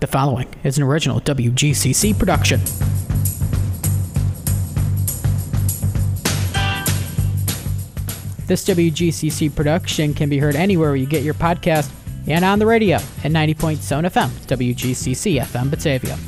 The following is an original WGCC production. This WGCC production can be heard anywhere where you get your podcast and on the radio at 90.7 FM, WGCC FM Batavia.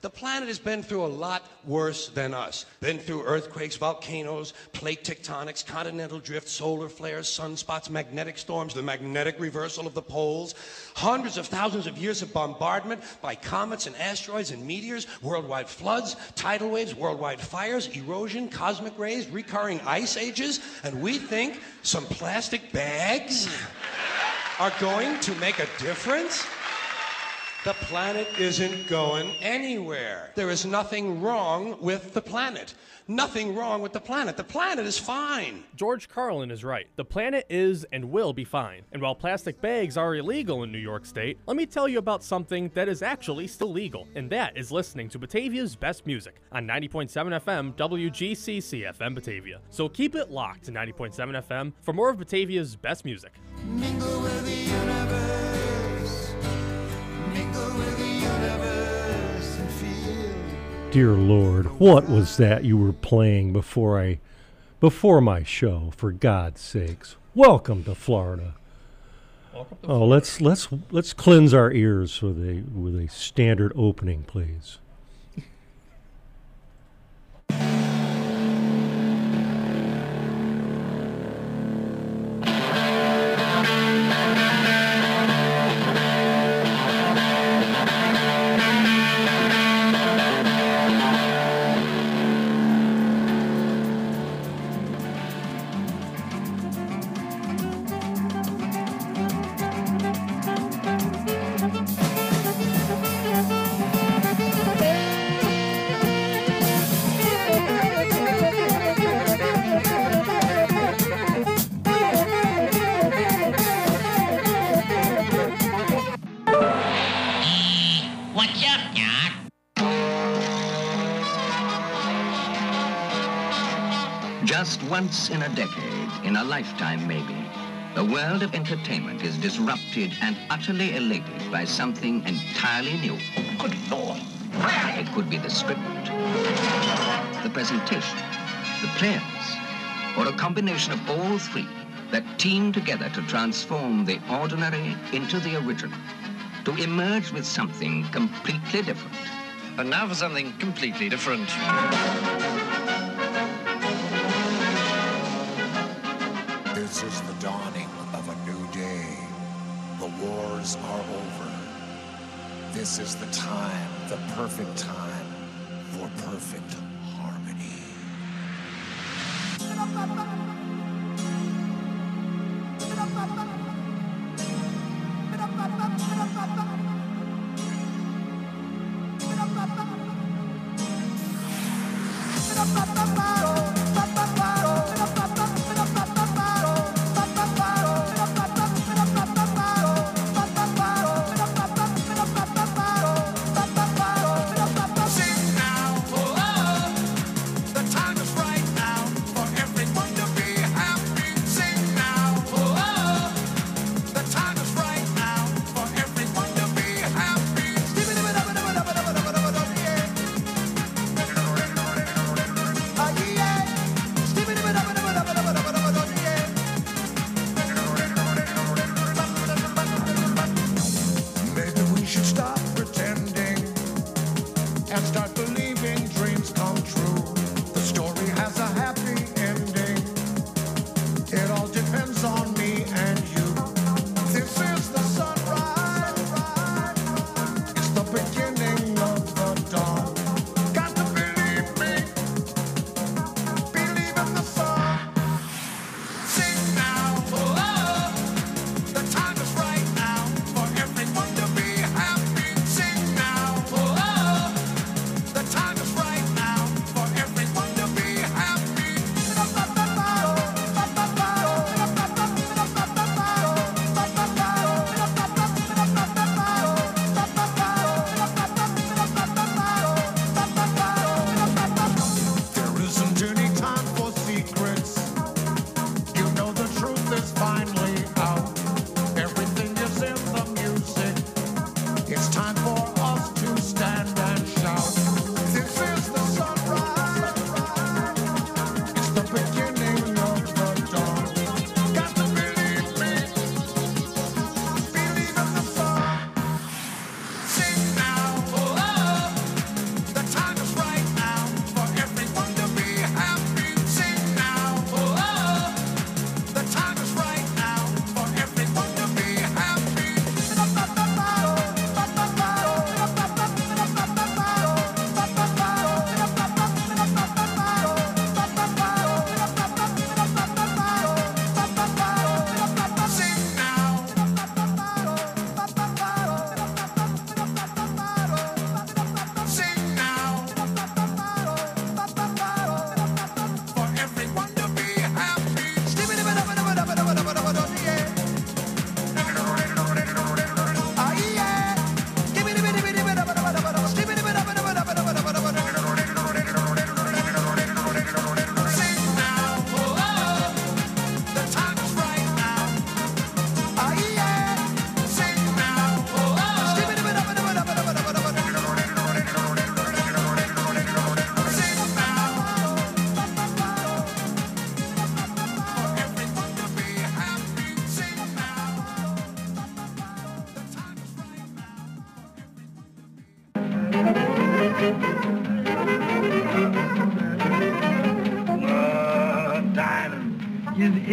The planet has been through a lot worse than us. Been through earthquakes, volcanoes, plate tectonics, continental drift, solar flares, sunspots, magnetic storms, the magnetic reversal of the poles, hundreds of thousands of years of bombardment by comets and asteroids and meteors, worldwide floods, tidal waves, worldwide fires, erosion, cosmic rays, recurring ice ages, and we think some plastic bags are going to make a difference? The planet isn't going anywhere. There is nothing wrong with the planet. Nothing wrong with the planet. The planet is fine. George Carlin is right. The planet is and will be fine. And while plastic bags are illegal in New York State, let me tell you about something that is actually still legal, and that is listening to Batavia's best music on 90.7 FM WGCC FM Batavia. So keep it locked to 90.7 FM for more of Batavia's best music. Dear Lord, what was that you were playing before I before my show, for God's sakes? Welcome to Florida. oh, let's let's let's cleanse our ears with a with a standard opening, please. Lifetime maybe, the world of entertainment is disrupted and utterly elated by something entirely new. Good Lord. It could be the script, the presentation, the players, or a combination of all three that team together to transform the ordinary into the original, to emerge with something completely different. And now for something completely different. Is the dawning of a new day. The wars are over. This is the time, the perfect time for perfect harmony.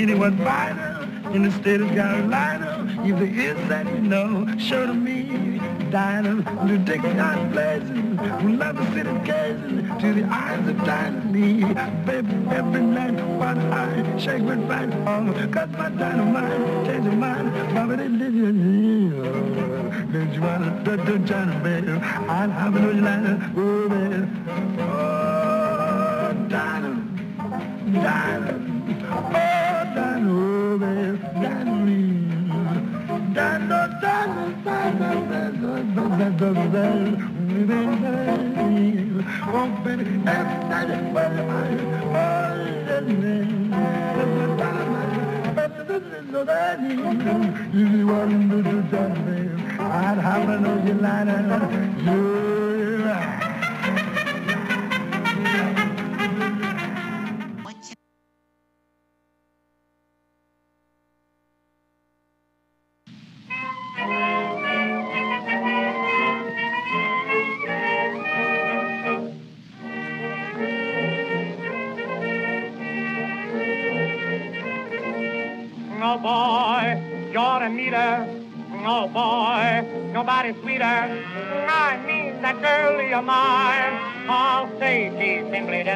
Anyone finer in the state of Carolina? If there is that you know, show to me. Dinah, the Dixon blazing, we love city gazing to the eyes of Dinah me. Baby, every night, one eye, shake with fine song, cause my dynamite, change your mind, Bobby, they did you, don't you wanna, don't, don't try to, baby, I'll have a little line, I'd have an old line, yeah.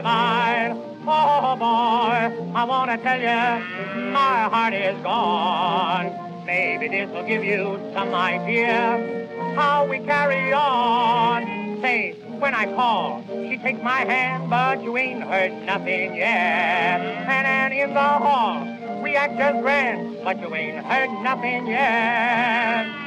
Simply. Oh boy, I wanna tell you, my heart is gone. Maybe this will give you some idea how we carry on. Say, when I call, she takes my hand, but you ain't heard nothing yet. And then in the hall, we act just grand, but you ain't heard nothing yet.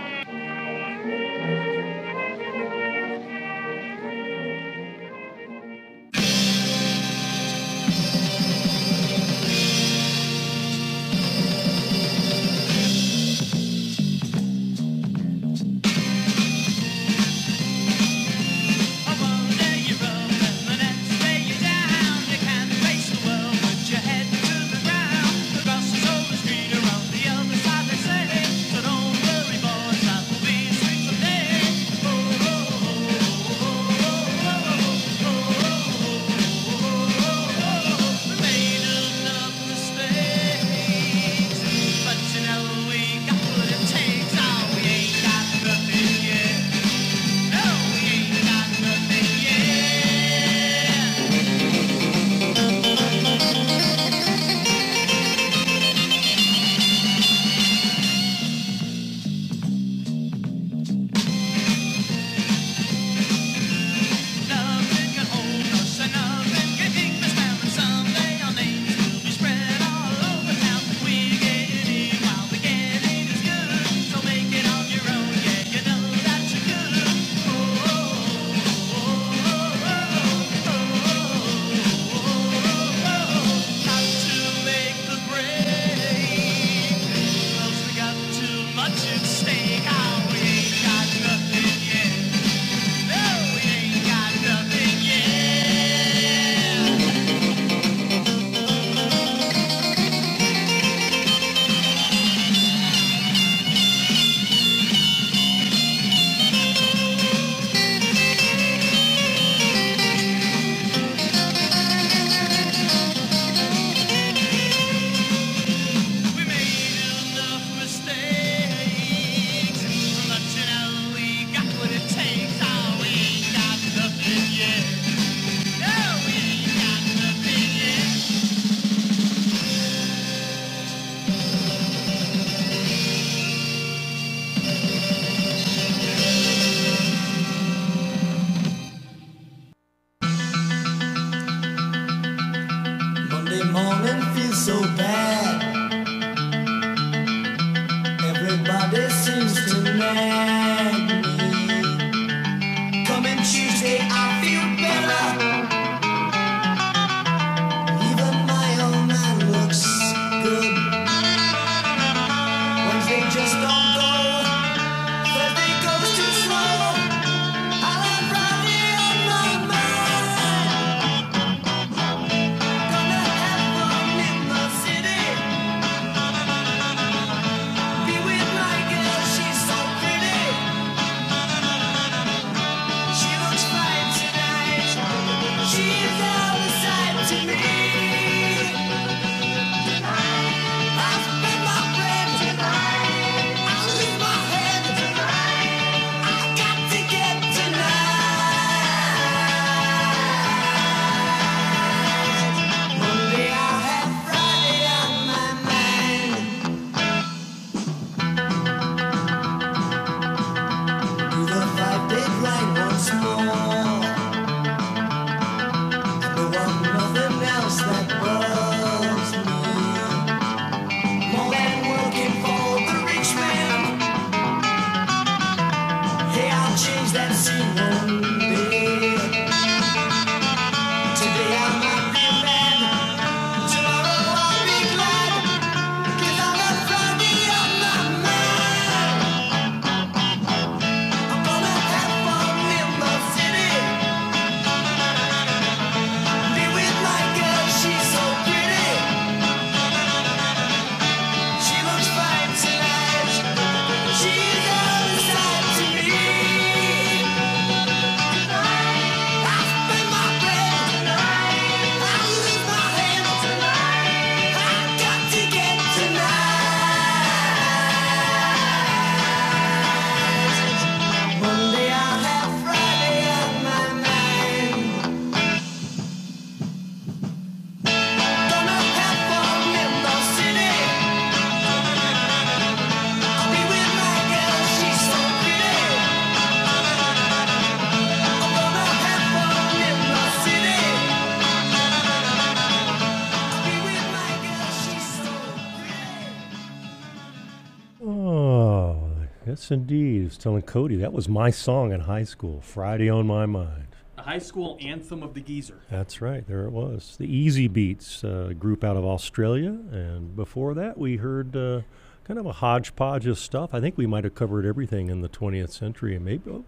Yes, indeed. I was telling Cody that was my song in high school. Friday on my mind. The high school anthem of the geezer. That's right. There it was. The Easybeats uh, group out of Australia, and before that we heard uh, kind of a hodgepodge of stuff. I think we might have covered everything in the 20th century, and maybe oh,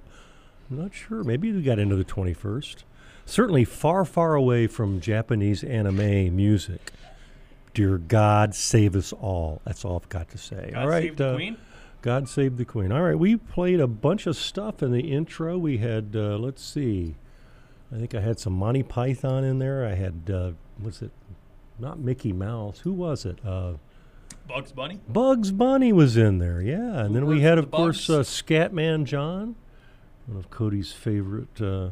I'm not sure. Maybe we got into the 21st. Certainly far, far away from Japanese anime music. Dear God, save us all. That's all I've got to say. God all right, uh, queen. God save the Queen. All right, we played a bunch of stuff in the intro. We had, uh, let's see, I think I had some Monty Python in there. I had, uh, what's it? Not Mickey Mouse. Who was it? Uh, Bugs Bunny. Bugs Bunny was in there, yeah. And then we had, of course, uh, Scatman John, one of Cody's favorite uh,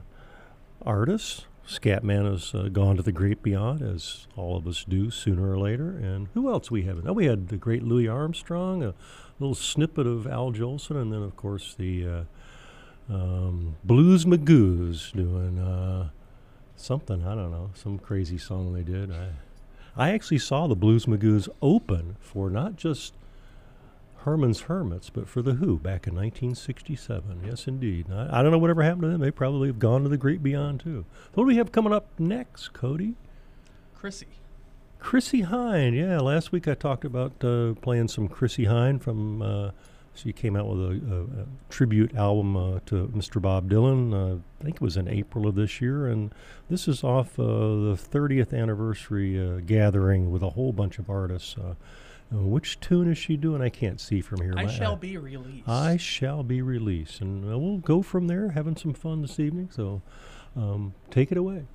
artists. Scatman has uh, gone to the great beyond, as all of us do sooner or later. And who else we have? Oh, we had the great Louis Armstrong, a little snippet of Al Jolson, and then, of course, the uh, um, Blues Magoos doing uh, something. I don't know, some crazy song they did. I, I actually saw the Blues Magoos open for not just Herman's Hermits, but for The Who back in 1967. Yes, indeed. I, I don't know whatever happened to them. They probably have gone to the great beyond, too. What do we have coming up next, Cody? Chrissie. Chrissie Hynde. Yeah, last week I talked about uh, playing some Chrissie Hynde from. Uh, she came out with a, a, a tribute album uh, to Mr. Bob Dylan. Uh, I think it was in April of this year, and this is off uh, the 30th anniversary uh, gathering with a whole bunch of artists. Uh, which tune is she doing? I can't see from here. I My- shall be released. I shall be released, and uh, we'll go from there, having some fun this evening. So, um, take it away.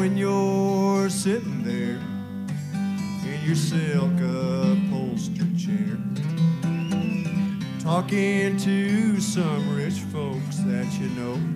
when you're sitting there in your silk upholstered chair, talking to some rich folks that you know.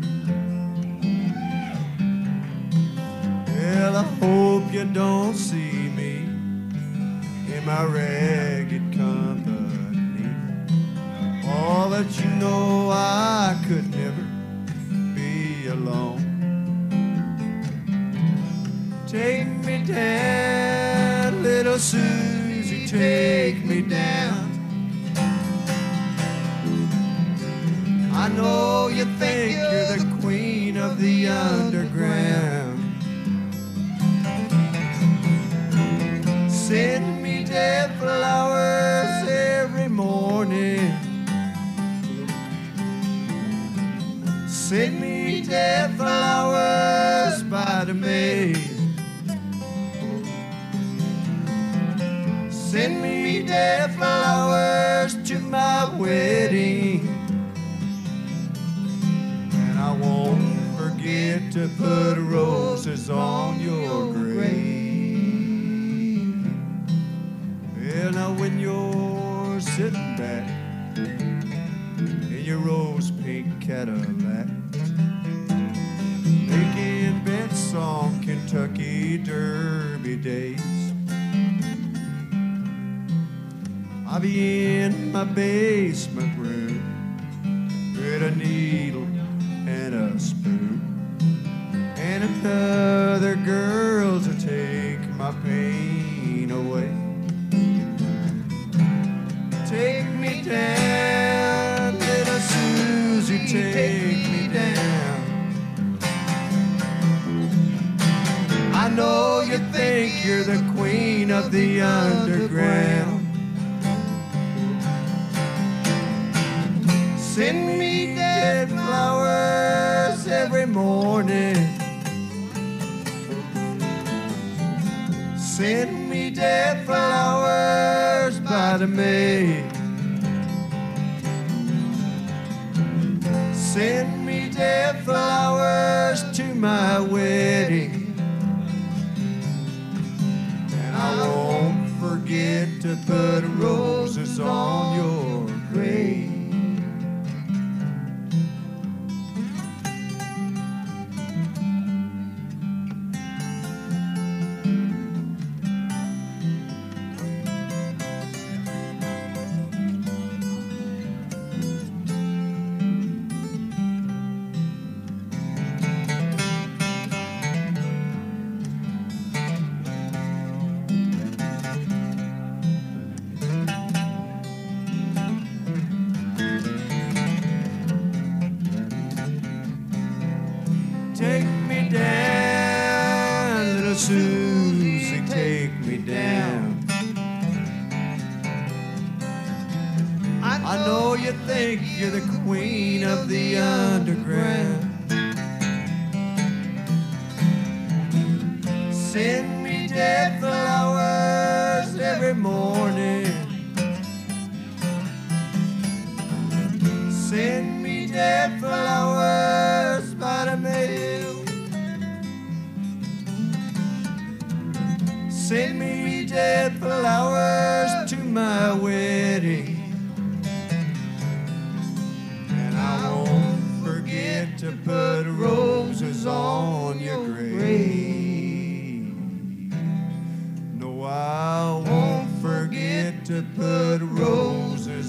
Send me dead flowers every morning. Send me dead flowers by the mail. Send me dead flowers to my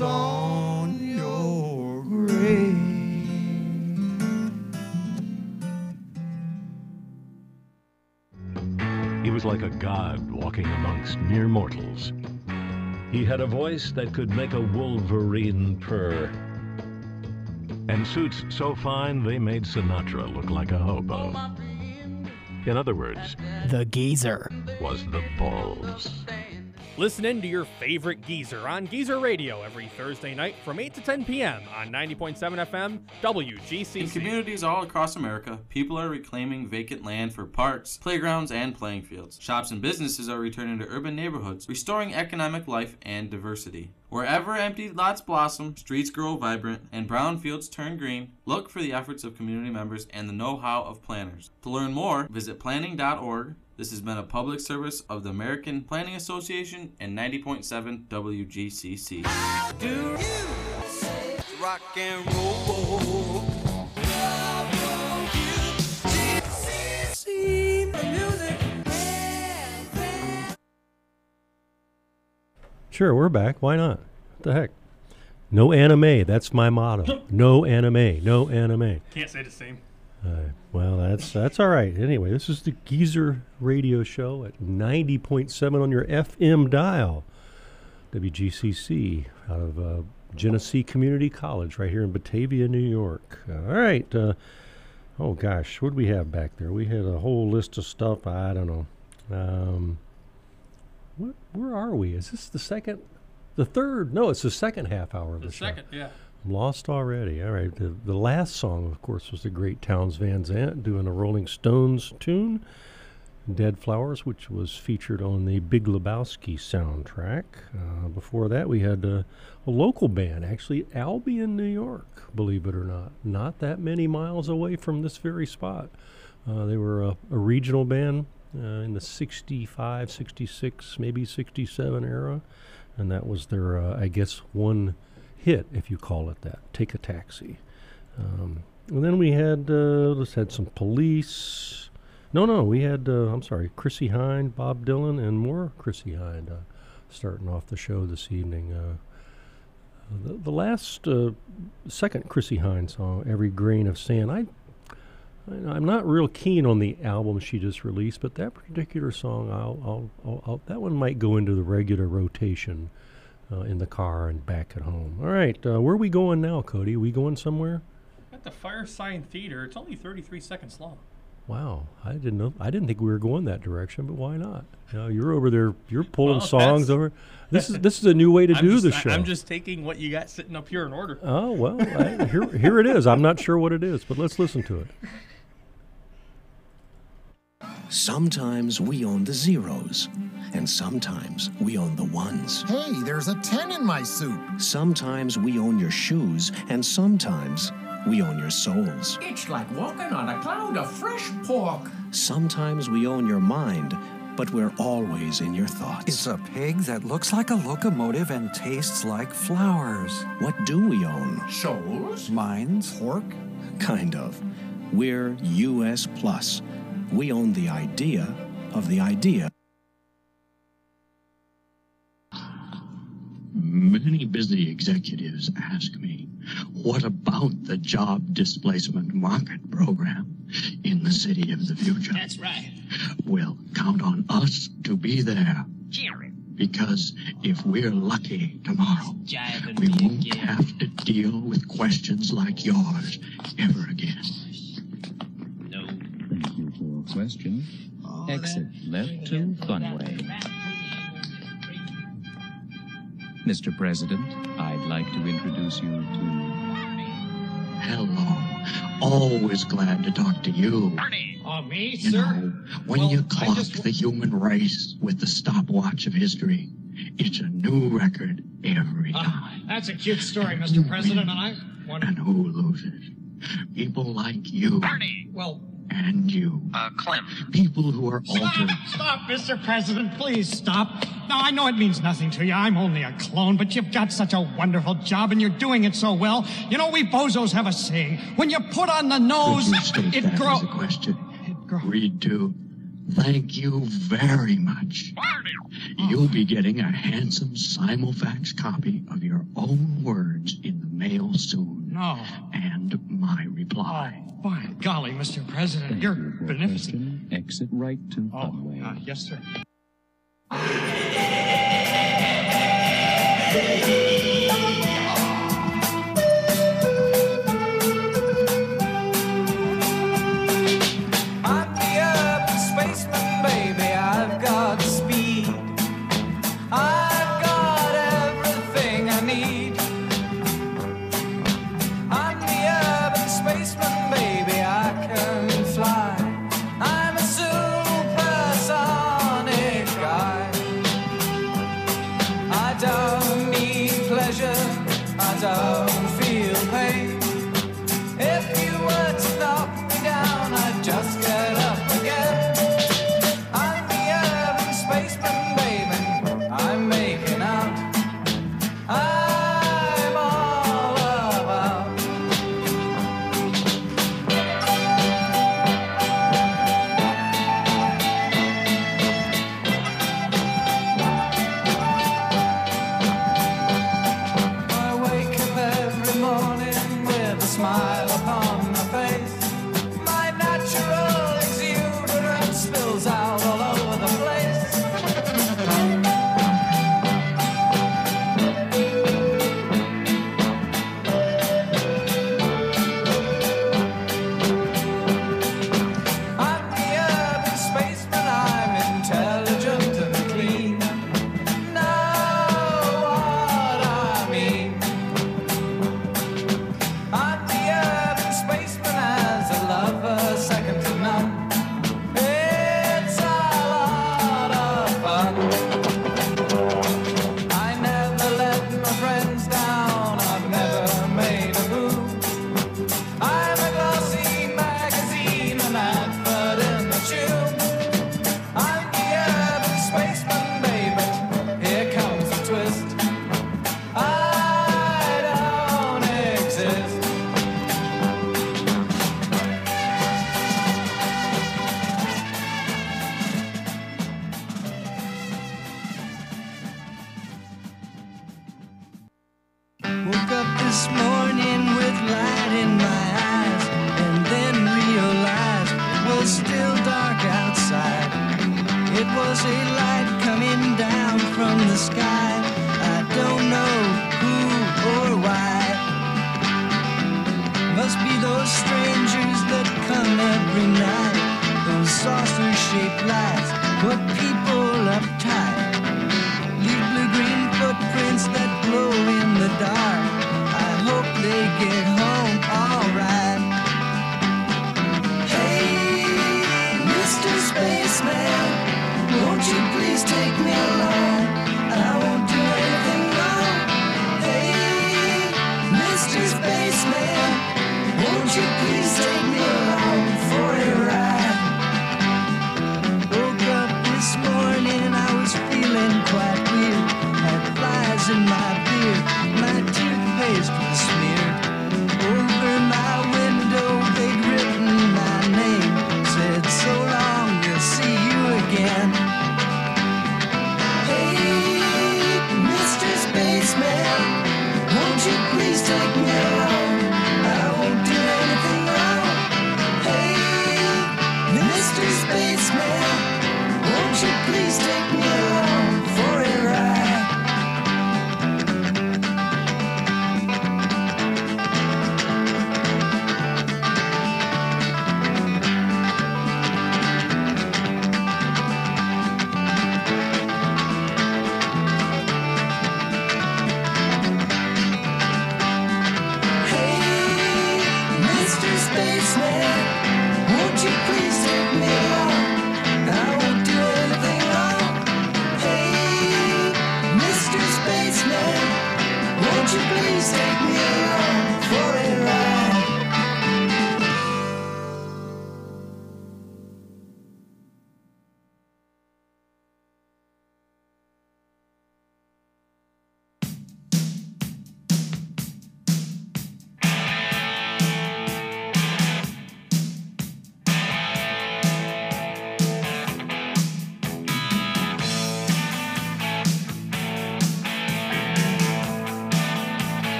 roses on your grave. He was like a god walking amongst mere mortals. He had a voice that could make a wolverine purr. And suits so fine they made Sinatra look like a hobo. In other words, The Geezer. was the balls. Listen in to your favorite geezer on Geezer Radio every Thursday night from 8 to 10 p.m. on 90.7 FM WGCC. In communities all across America, people are reclaiming vacant land for parks, playgrounds, and playing fields. Shops and businesses are returning to urban neighborhoods, restoring economic life and diversity. Wherever empty lots blossom, streets grow vibrant, and brown fields turn green, look for the efforts of community members and the know how of planners. To learn more, visit planning.org. This has been a public service of the American Planning Association and 90.7 WGCC. How do you Rock and roll. Sure, we're back. Why not? What the heck? No anime. That's my motto. No anime. No anime. Can't say the same. Uh, well, that's that's all right. Anyway, this is the Geezer Radio Show at 90.7 on your FM dial. WGCC out of uh, Genesee Community College right here in Batavia, New York. all right. Uh, oh, gosh. What do we have back there? We had a whole list of stuff. I don't know. Um, what, where are we? Is this the second? The third? No, it's the second half hour of the, The show. second, yeah. Lost already. All right. The, the last song, of course, was the great Townes Van Zandt doing a Rolling Stones tune, Dead Flowers, which was featured on the Big Lebowski soundtrack. Uh, before that, we had uh, a local band, actually, Albion, New York, believe it or not. Not that many miles away from this very spot. Uh, they were a, a regional band uh, in the 65, 66, maybe 67 era. And that was their, uh, I guess, one hit, if you call it that. Take a taxi. Um, and then we had, uh, let's had some police. No, no, we had, uh, I'm sorry, Chrissie Hynde, Bob Dylan, and more Chrissie Hynde uh, starting off the show this evening. Uh, the, the last, uh, second Chrissie Hynde song, Every Grain of Sand, I I- I'm not real keen on the album she just released, but that particular song, I'll, I'll, I'll that one might go into the regular rotation uh, in the car and back at home. All right, uh, where are we going now, Cody? Are we going somewhere? At the Firesign Theater, it's only 33 seconds long. Wow, I didn't know. I didn't think we were going that direction, but why not? You know, you're over there. You're pulling Well, songs over. This is this is a new way to I'm do just, the show. I'm just taking what you got sitting up here in order. Oh well, I, here here it is. I'm not sure what it is, but let's listen to it. Sometimes we own the zeros, and sometimes we own the ones. Hey, there's a 10 in my soup. Sometimes we own your shoes, and sometimes we own your souls. It's like walking on a cloud of fresh pork. Sometimes we own your mind, but we're always in your thoughts. It's a pig that looks like a locomotive and tastes like flowers. What do we own? Souls? Minds? Pork? Kind of. We're US Plus. We own the idea of the idea. Many busy executives ask me, what about the job displacement market program in the city of the future? That's right. Well, count on us to be there. Jerry. Because if we're lucky tomorrow, we won't again. have to deal with questions like yours ever again. No Thank you for your question. Exit left to Funway. Mr. President, I'd like to introduce you to. Hello. Always glad to talk to you. Bernie! Oh, me, You sir? know, when Well, you clock just- the human race with the stopwatch of history, it's a new record every Uh, time. that's a cute story, Mr. President, and I want And who loses? People like you. Well, And you. Uh, Clem. People who are Stop! altered. Stop, Mr. President, please stop. Now, I know it means nothing to you. I'm only a clone, but you've got such a wonderful job and you're doing it so well. You know, we bozos have a saying. When you put on the nose, Could you state it grows. a question? Read to. Thank you very much. You'll be getting a handsome simulfax copy of your own words in the mail soon. No. And my reply. By golly, Mr. President, you're beneficent. Exit right to Oh, uh, yes, sir.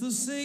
The same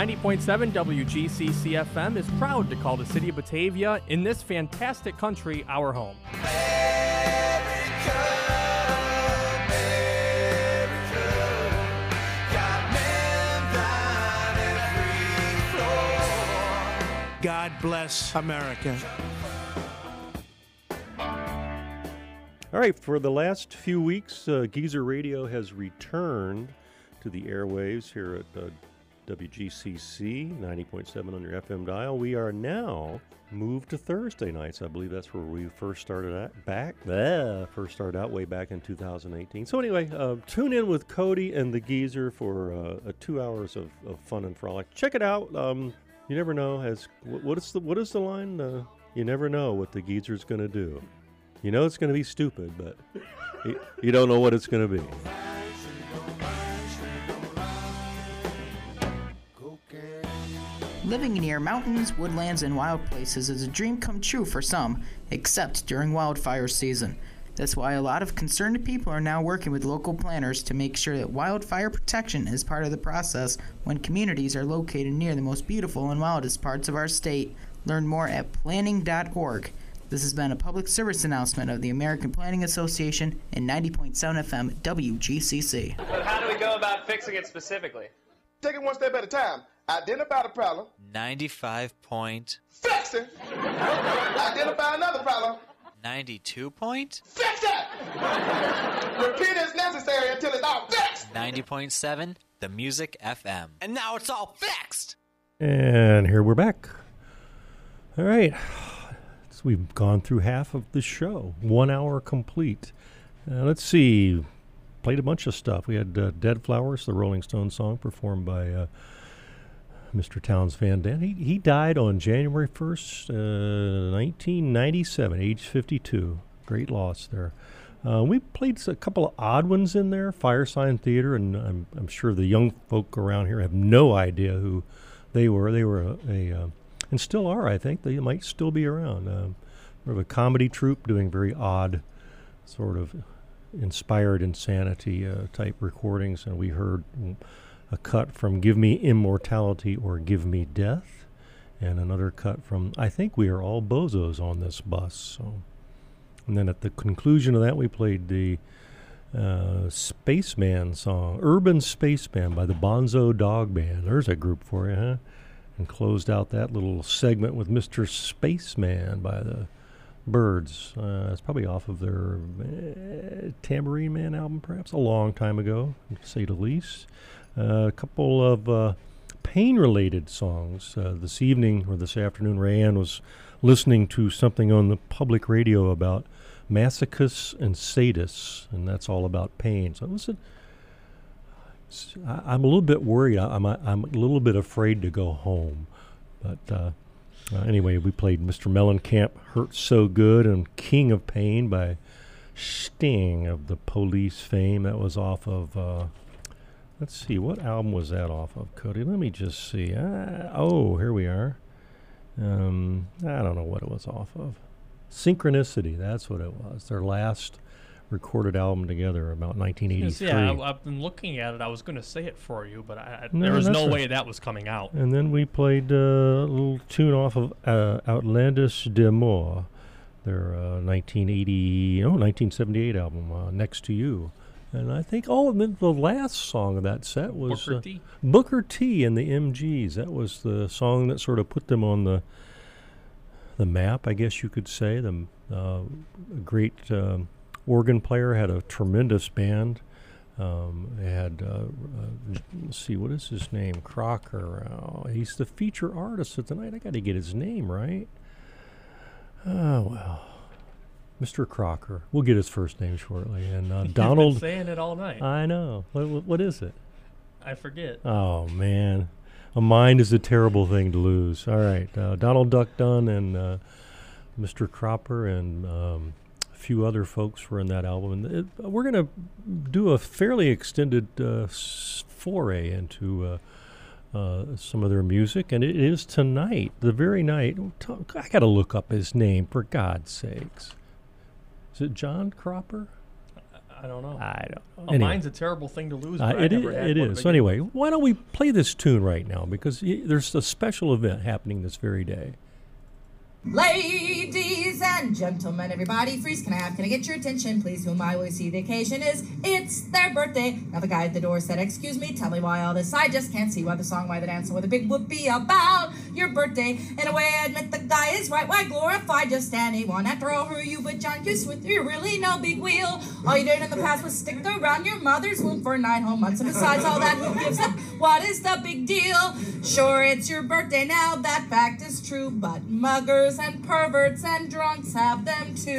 90.7 WGCC FM is proud to call the city of Batavia in this fantastic country our home. God bless America. All right, for the last few weeks, uh, Geezer Radio has returned to the airwaves here at uh, WGCC 90.7 on your FM dial. We are now moved to Thursday nights. I believe that's where we first started at back. Uh, first started out way back in 2018. So anyway, uh, tune in with Cody and the Geezer for uh, two hours of, of fun and frolic. Check it out. Um, you never know. As wh- what is the what is the line? Uh, you never know what the Geezer's going to do. You know it's going to be stupid, but you, you don't know what it's going to be. Living near mountains, woodlands, and wild places is a dream come true for some, except during wildfire season. That's why a lot of concerned people are now working with local planners to make sure that wildfire protection is part of the process when communities are located near the most beautiful and wildest parts of our state. Learn more at planning.org. This has been a public service announcement of the American Planning Association and 90.7 FM WGCC. But how do we go about fixing it specifically? Take it one step at a time. Identify the problem. 95 point. Fix it. Identify another problem. 92 point? Fix it. Repeat as necessary until it's all fixed. 90.7, The Music FM. And now it's all fixed! And here we're back. All right. So we've gone through half of the show, one hour complete. Uh, let's see. Played a bunch of stuff. We had uh, Dead Flowers, the Rolling Stones song, performed by uh, Mr. Townes Van Zandt. He, he died on January 1st, uh, 1997, age 52. Great loss there. Uh, we played a couple of odd ones in there, Firesign Theatre, and I'm, I'm sure the young folk around here have no idea who they were. They were a, a uh, and still are, I think. They might still be around. Um, sort of a comedy troupe doing very odd, sort of inspired insanity uh, type recordings, and we heard mm, a cut from "Give Me Immortality" or "Give Me Death," and another cut from "I Think We Are All Bozos on This Bus." So, and then at the conclusion of that, we played the uh, Spaceman song, "Urban Spaceman" by the Bonzo Dog Band. There's a group for you, huh? And closed out that little segment with "Mr. Spaceman" by the Byrds. Uh, it's probably off of their uh, Tambourine Man album, perhaps a long time ago, to say the least. A couple of uh, pain-related songs. Uh, this evening or this afternoon, Rayanne was listening to something on the public radio about masochists and sadists, and that's all about pain. So listen, I'm a little bit worried. I'm a, I'm a little bit afraid to go home, but. Uh, uh, anyway, we played Mr. Mellencamp, Hurt So Good, and King of Pain by Sting of the Police fame. That was off of, uh, let's see, what album was that off of, Cody? Let me just see. Uh, oh, here we are. Um, I don't know what it was off of. Synchronicity, that's what it was. Their last recorded album together, about 1983. Yeah, I, I've been looking at it. I was going to say it for you, but I, I, No, there was no way that was coming out. And then we played uh, a little tune off of uh, Outlandos d'Amour, their uh, 1980, oh, 1978 album, uh, Next to You. And I think, oh, and then the last song of that set was Booker uh, T? Booker T and the MGs. That was the song that sort of put them on the the map, I guess you could say. The uh, a great um, organ player had a tremendous band. Um, they had uh, uh, let's see, what is his name? Crocker. Oh, he's the feature artist of tonight. I got to get his name right. Oh well, Mr. Crocker. We'll get his first name shortly. And uh, You've Donald. been saying it all night. I know. What, what, what is it? I forget. Oh man, a mind is a terrible thing to lose. All right, uh, Donald Duck Dunn and uh, Mr. Cropper and um, a few other folks were in that album, and it, we're gonna do a fairly extended uh, foray into. Uh, uh, some of their music, and it is tonight, the very night. I got to look up his name for God's sakes. Is it John Cropper? I don't know. I don't know. A Anyway. mine's a terrible thing to lose. Uh, it is. never had It is. So anyway, why don't we play this tune right now? Because y- there's a special event happening this very day. Ladies and gentlemen, everybody, freeze, can I have, can I get your attention, please? Whom I will see the occasion is, it's their birthday. Now the guy at the door said, excuse me, tell me why all this, I just can't see why the song, why the dance, why the big whoopee about your birthday. In a way, I admit the guy is right, why glorify just anyone? After all, who are you but John Hughes with you really no big wheel? All you did in the past was stick around your mother's womb for nine whole months, and besides all that, who gives up? What is the big deal? Sure, it's your birthday now, that fact is true, but muggers and perverts and drunks have them too.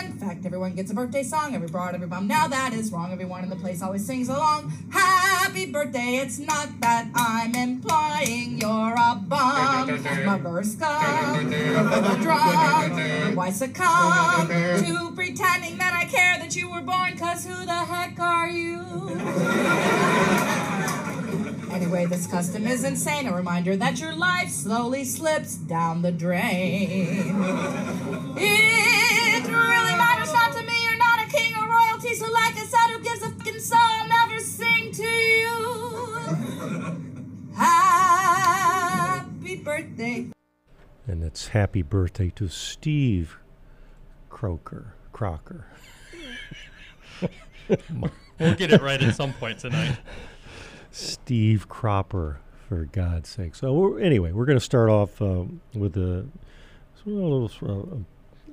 In fact, everyone gets a birthday song, every broad, every bum. Now that is wrong. Everyone in the place always sings along. Happy birthday, it's not that I'm implying you're a bum. Mugger scum, drunk. Why succumb to pretending that I care that you were born? Cause who the heck are you? Anyway, this custom is insane. A reminder that your life slowly slips down the drain. It really matters not to me. You're not a king or royalty. So, like I said, who gives a fucking song? I'll never sing to you. Happy birthday. And it's happy birthday to Steve Croker. Crocker. We'll get it right at some point tonight. Steve Cropper, for God's sake. So we're, anyway, we're going to start off uh, with a, a little. Uh,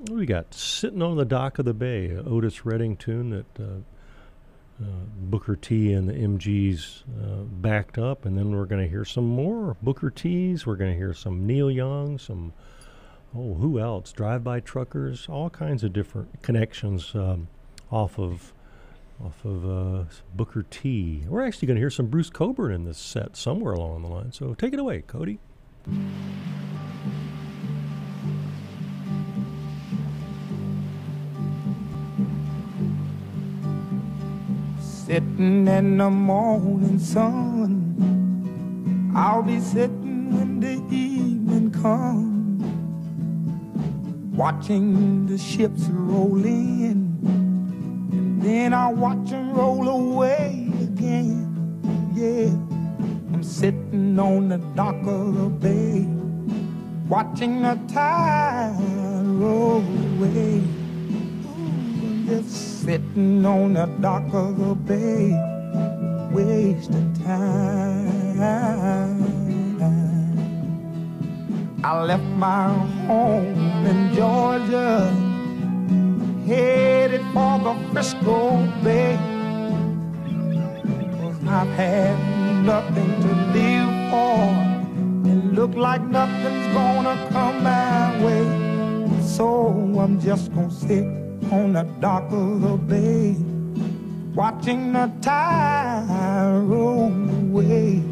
what we got? Sitting on the dock of the bay, Otis Redding tune that uh, uh, Booker T and the MGs uh, backed up, and then we're going to hear some more Booker T's. We're going to hear some Neil Young, some oh who else? Drive by truckers, all kinds of different connections um, off of off of uh, Booker T. We're actually going to hear some Bruce Cockburn in this set somewhere along the line. So take it away, Cody. Sitting in the morning sun, I'll be sitting when the evening comes, watching the ships roll in, then I'll watch them roll away again. Yeah, I'm sitting on the dock of the bay, watching the tide roll away. Just sitting on the dock of the bay, wasting time. I left my home in Georgia, headed for the Frisco Bay. Cause I've had nothing to live for, and look like nothing's gonna come my way. So I'm just gonna sit on the dock of the bay, watching the tide roll away.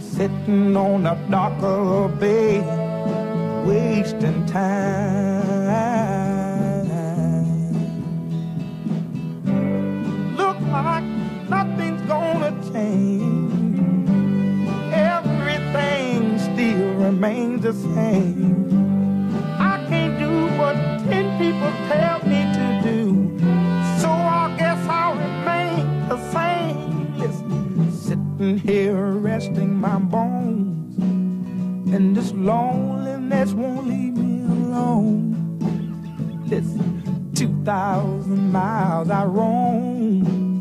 Sitting on the dock of the bay, wasting time. Nothing's gonna change. Everything still remains the same. I can't do what ten people tell me to do. So I guess I'll remain the same. Listen, sitting here resting my bones. And this loneliness won't leave me alone. Listen, 2,000 miles I roam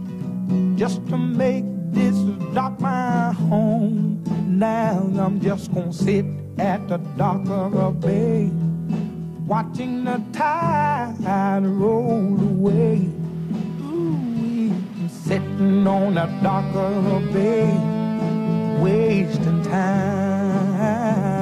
just to make this dock my home. Now I'm just gonna sit at the dock of a bay watching the tide roll away. Ooh, sitting on the dock of a bay, wasting time.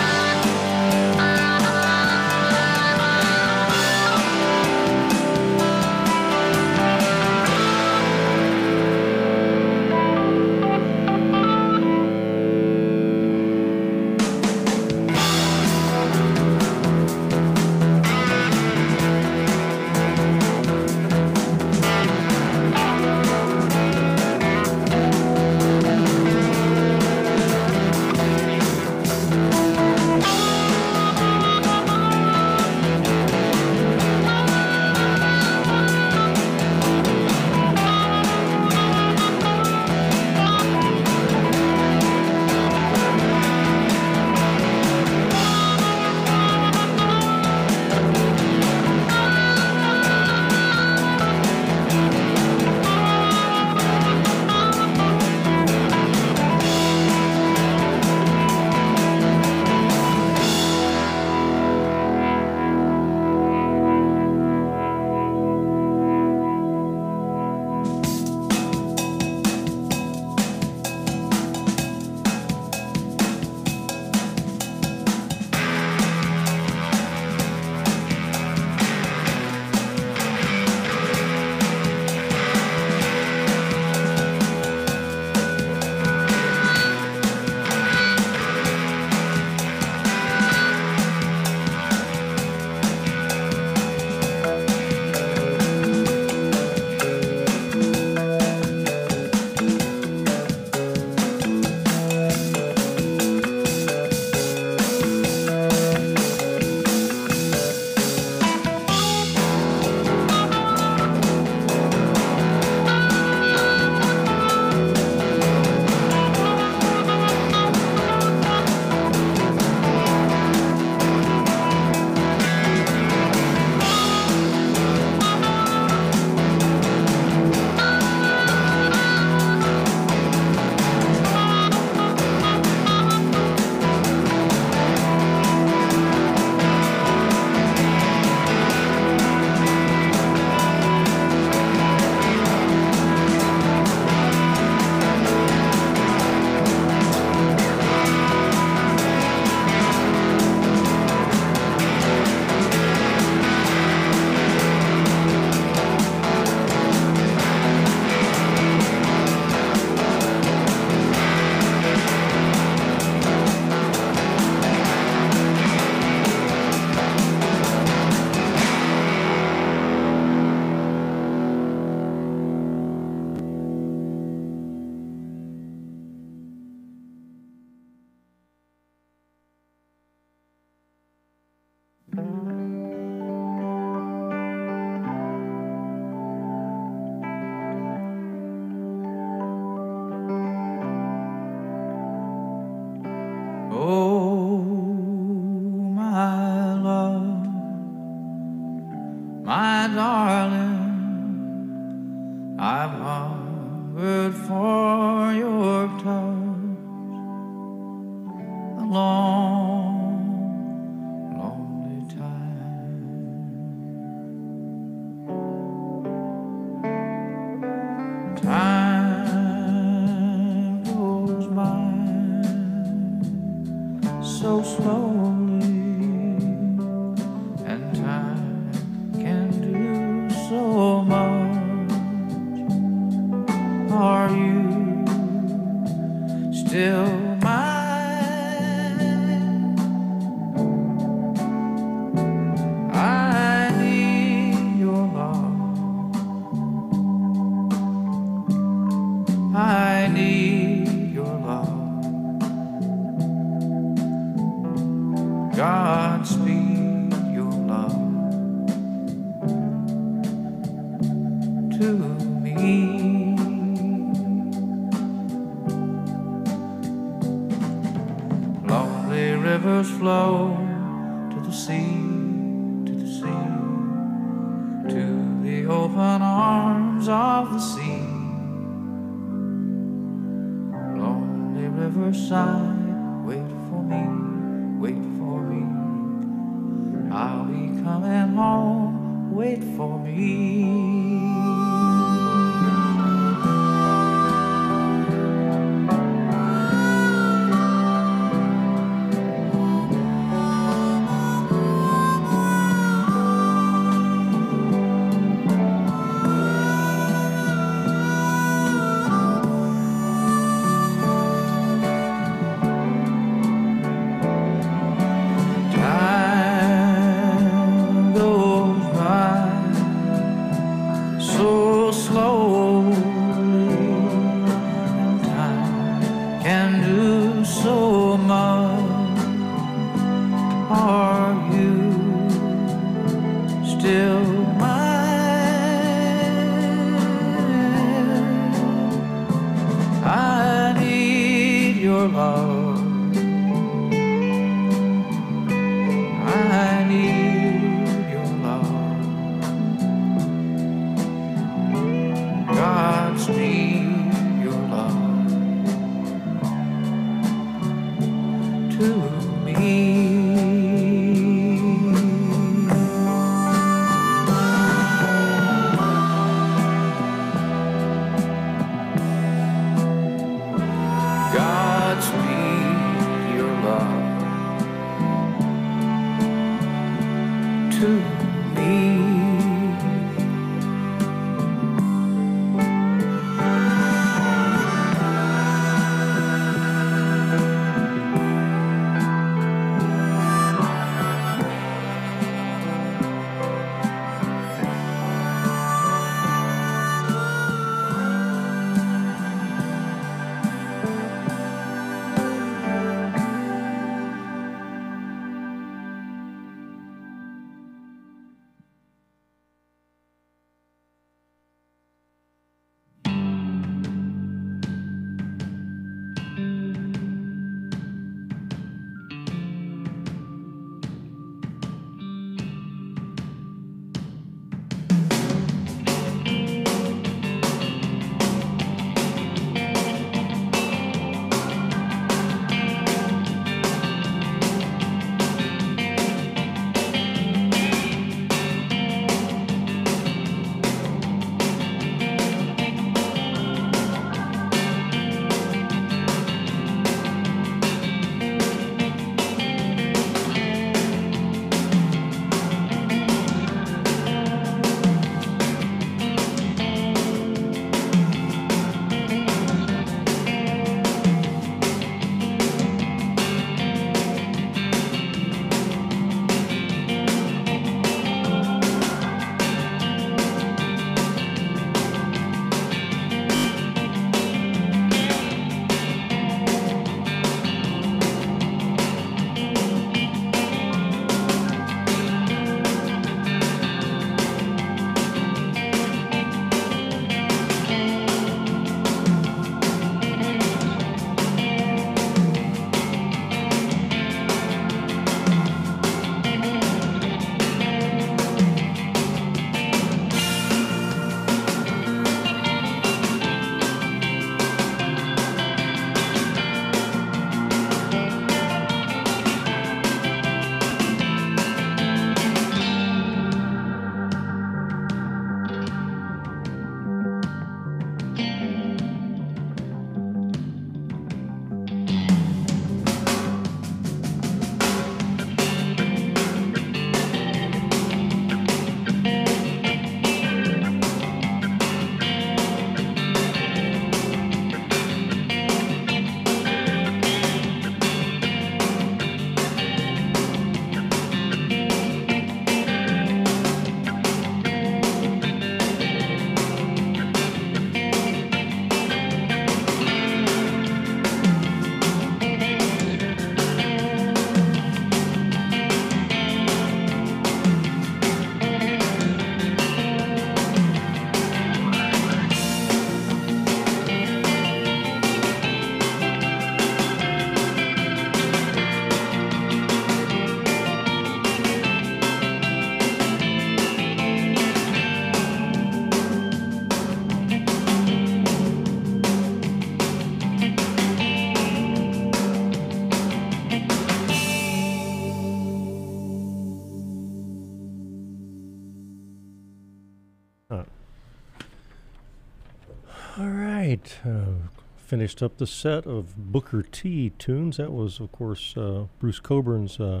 Finished up the set of Booker T tunes. That was, of course, uh, Bruce Cockburn's uh,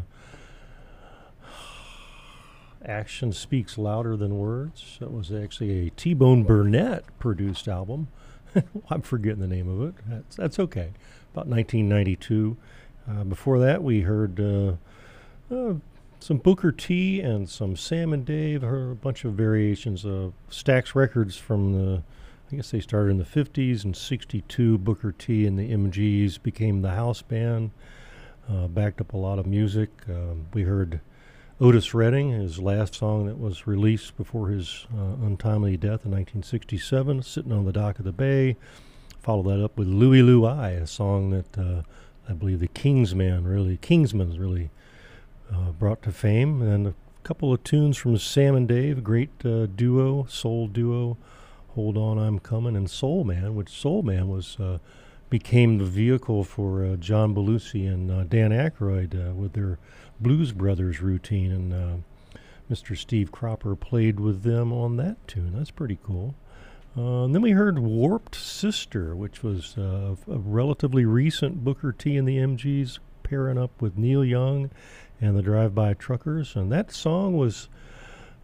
Action Speaks Louder Than Words. That was actually a T Bone Burnett produced album. I'm forgetting the name of it. That's, that's okay. About 1992. Uh, before that, we heard uh, uh, some Booker T and some Sam and Dave. A bunch of variations of Stax Records from the, I guess they started in the 50s and 62. Booker T and the MGs became the house band. Uh, backed up a lot of music. Um, we heard Otis Redding, his last song that was released before his uh, untimely death in 1967, Sitting on the Dock of the Bay. Follow that up with Louie Louie, a song that uh, I believe the Kingsmen really, Kingsmen's really uh, brought to fame. And a couple of tunes from Sam and Dave, a great uh, duo, soul duo, Hold On, I'm Coming, and Soul Man, which Soul Man was uh, became the vehicle for uh, John Belushi and uh, Dan Aykroyd uh, with their Blues Brothers routine, and uh, Mr. Steve Cropper played with them on that tune. That's pretty cool. Uh, and then we heard Warped Sister, which was a relatively recent Booker T and the MGs pairing up with Neil Young and the Drive By Truckers. And that song was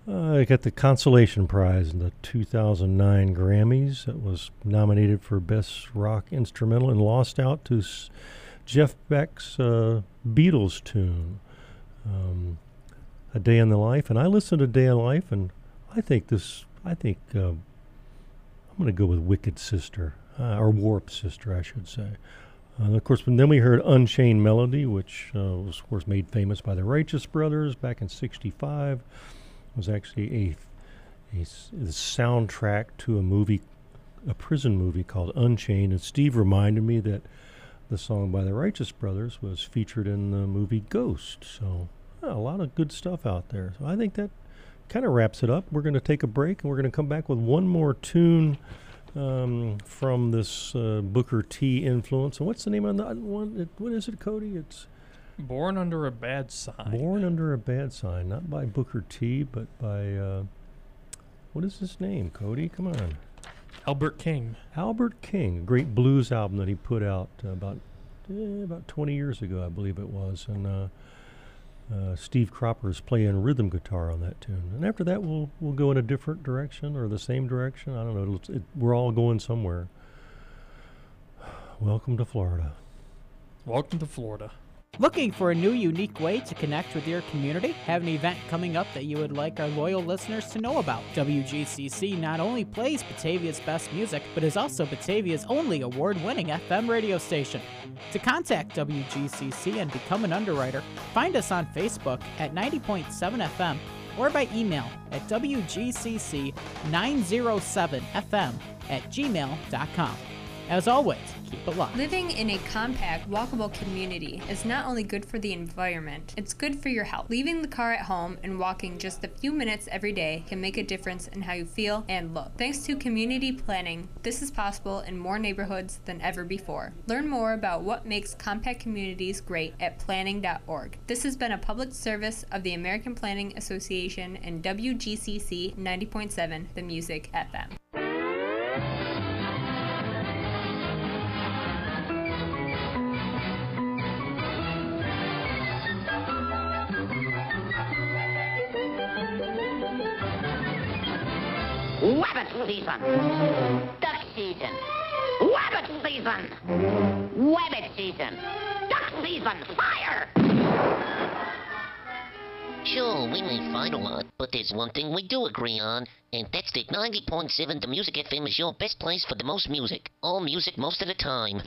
uh, it got the consolation prize in the 2009 Grammys. It was nominated for Best Rock Instrumental and lost out to S- Jeff Beck's uh, Beatles tune, um, "A Day in the Life." And I listened to "Day in Life," and I think this. I think uh, I'm going to go with "Wicked Sister" uh, or "Warped Sister," I should say. Uh, of course, then we heard Unchained Melody, which uh, was, of course, made famous by the Righteous Brothers back in '65 was actually a the soundtrack to a movie, a prison movie called Unchained. And Steve reminded me that the song by the Righteous Brothers was featured in the movie Ghost. So yeah, a lot of good stuff out there. So I think that kind of wraps it up. We're going to take a break and we're going to come back with one more tune. Um, from this uh, Booker T influence, and what's the name of that one? What is it, Cody? It's Born Under a Bad Sign. Born Under a Bad Sign, not by Booker T, but by uh, what is his name? Cody, come on. Albert King. Albert King, a great blues album that he put out uh, about eh, about 20 years ago, I believe it was, and uh, uh, Steve Cropper is playing rhythm guitar on that tune. And after that, we'll we'll go in a different direction or the same direction. I don't know. It'll, it, we're all going somewhere. Welcome to Florida. Welcome to Florida. Looking for a new, unique way to connect with your community? Have an event coming up that you would like our loyal listeners to know about? WGCC not only plays Batavia's best music, but is also Batavia's only award winning FM radio station. To contact WGCC and become an underwriter, find us on Facebook at 90.7 FM or by email at WGCC907FM at gmail.com. As always, it locked. Living in a compact, walkable community is not only good for the environment, it's good for your health. Leaving the car at home and walking just a few minutes every day can make a difference in how you feel and look. Thanks to community planning, this is possible in more neighborhoods than ever before. Learn more about what makes compact communities great at planning.org. This has been a public service of the American Planning Association and WGCC 90.7, the Music FM. Wabbit season. Duck season. Wabbit season. Wabbit season. Duck season. Fire! Sure, we may fight a lot, but there's one thing we do agree on, and that's that 90.7 The Music FM is your best place for the most music. All music most of the time.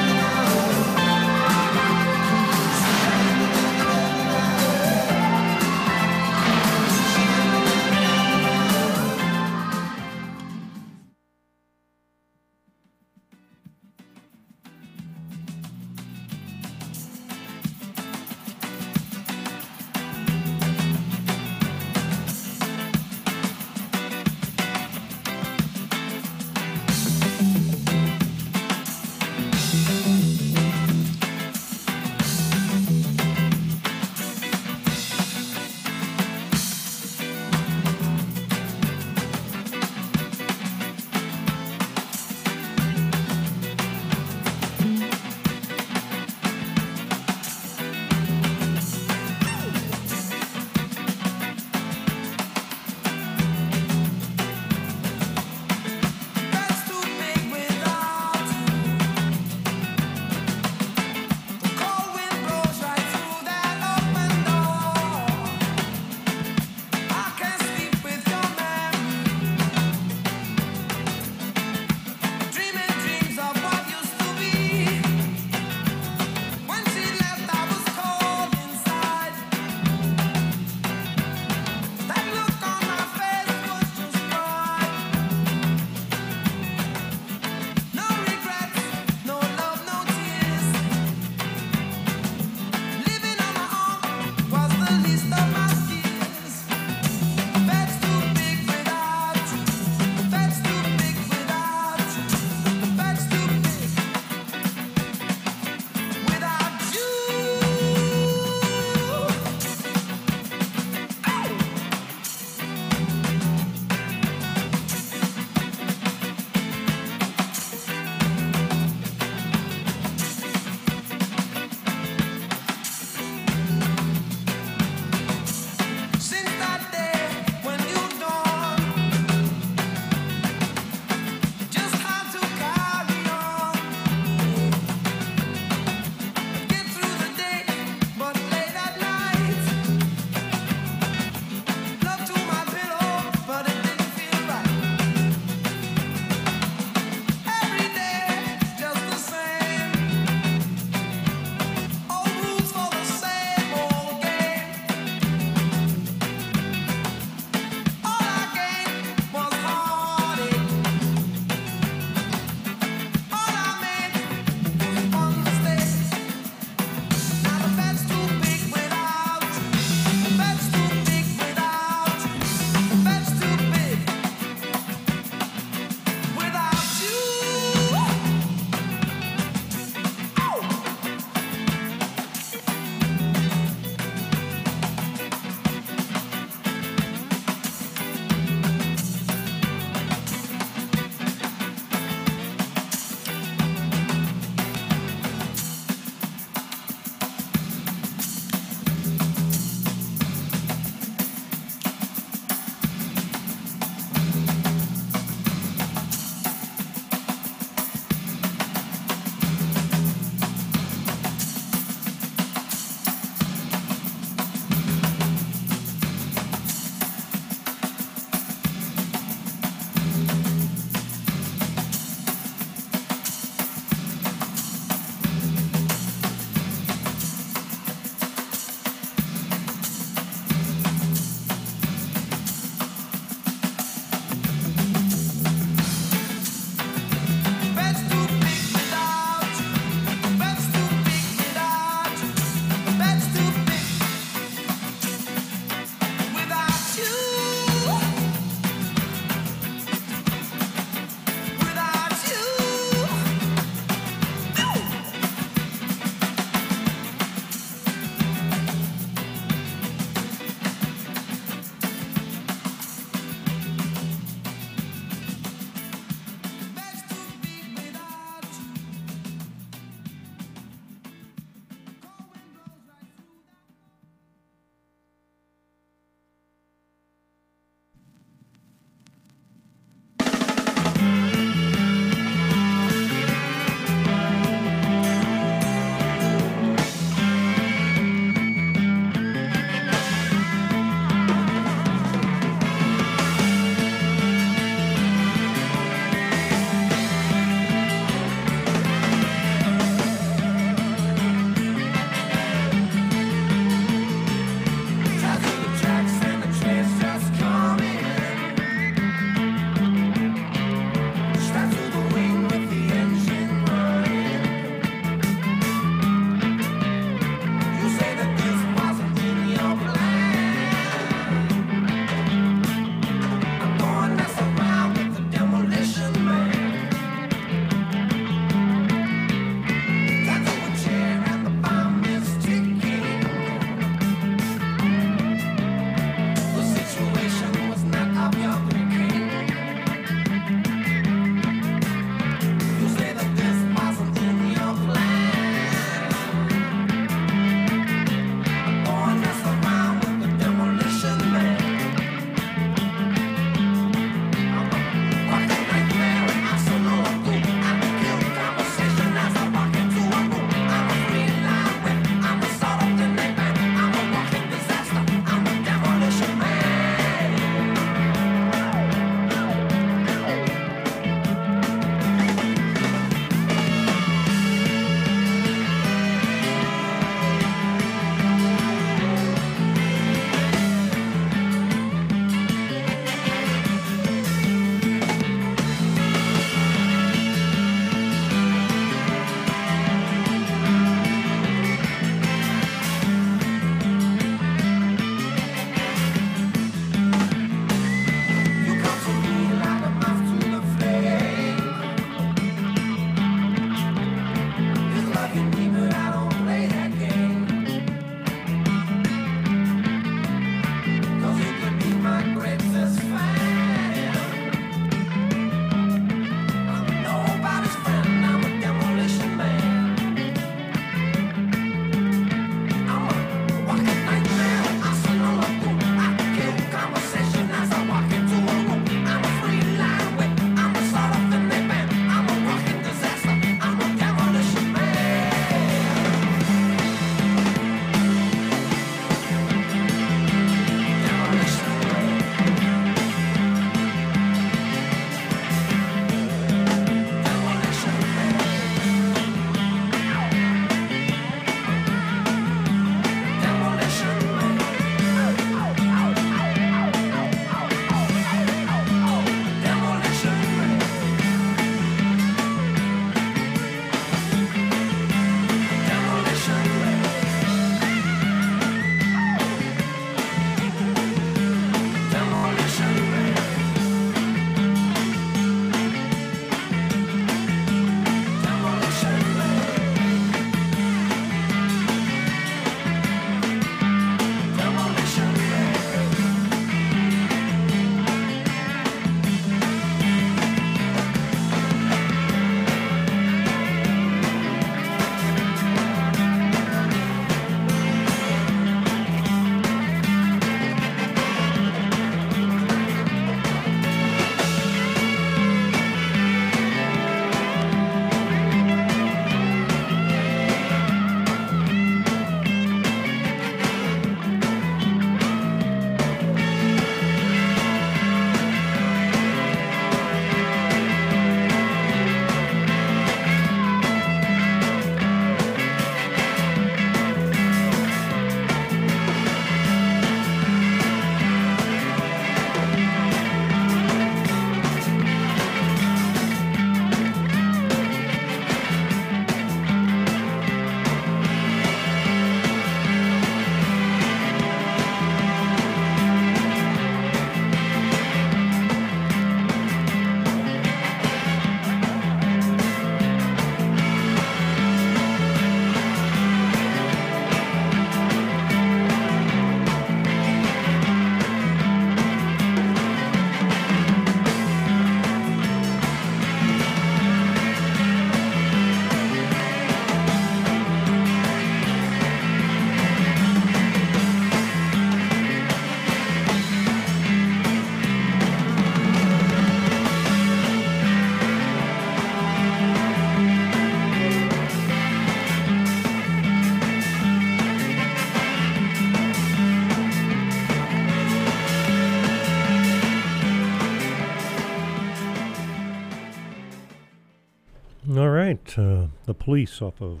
The police off of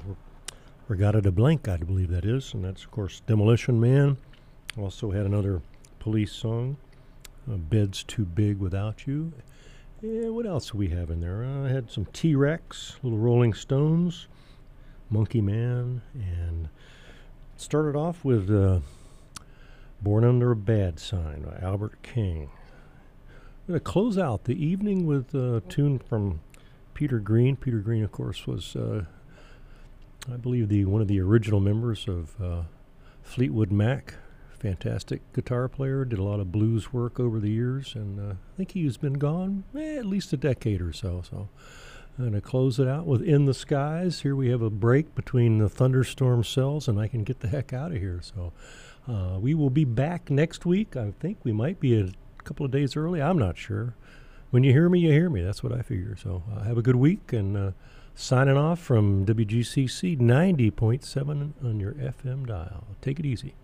Reggatta de Blanc, I believe that is, and that's of course Demolition Man. Also had another police song, uh, "Bed's Too Big Without You." Yeah, what else do we have in there? Uh, I had some T Rex, little Rolling Stones, Monkey Man, and started off with uh, "Born Under a Bad Sign" by Albert King. I'm going to close out the evening with a tune from Peter Green. Peter Green, of course, was, uh, I believe, the one of the original members of uh, Fleetwood Mac. Fantastic guitar player. Did a lot of blues work over the years, and uh, I think he's been gone eh, at least a decade or so. So I'm going to close it out with "In the Skies." Here we have a break between the thunderstorm cells, and I can get the heck out of here. So uh, we will be back next week. I think we might be a couple of days early. I'm not sure. When you hear me, you hear me. That's what I figure. So uh, have a good week and uh, signing off from WGCC 90.7 on your FM dial. Take it easy.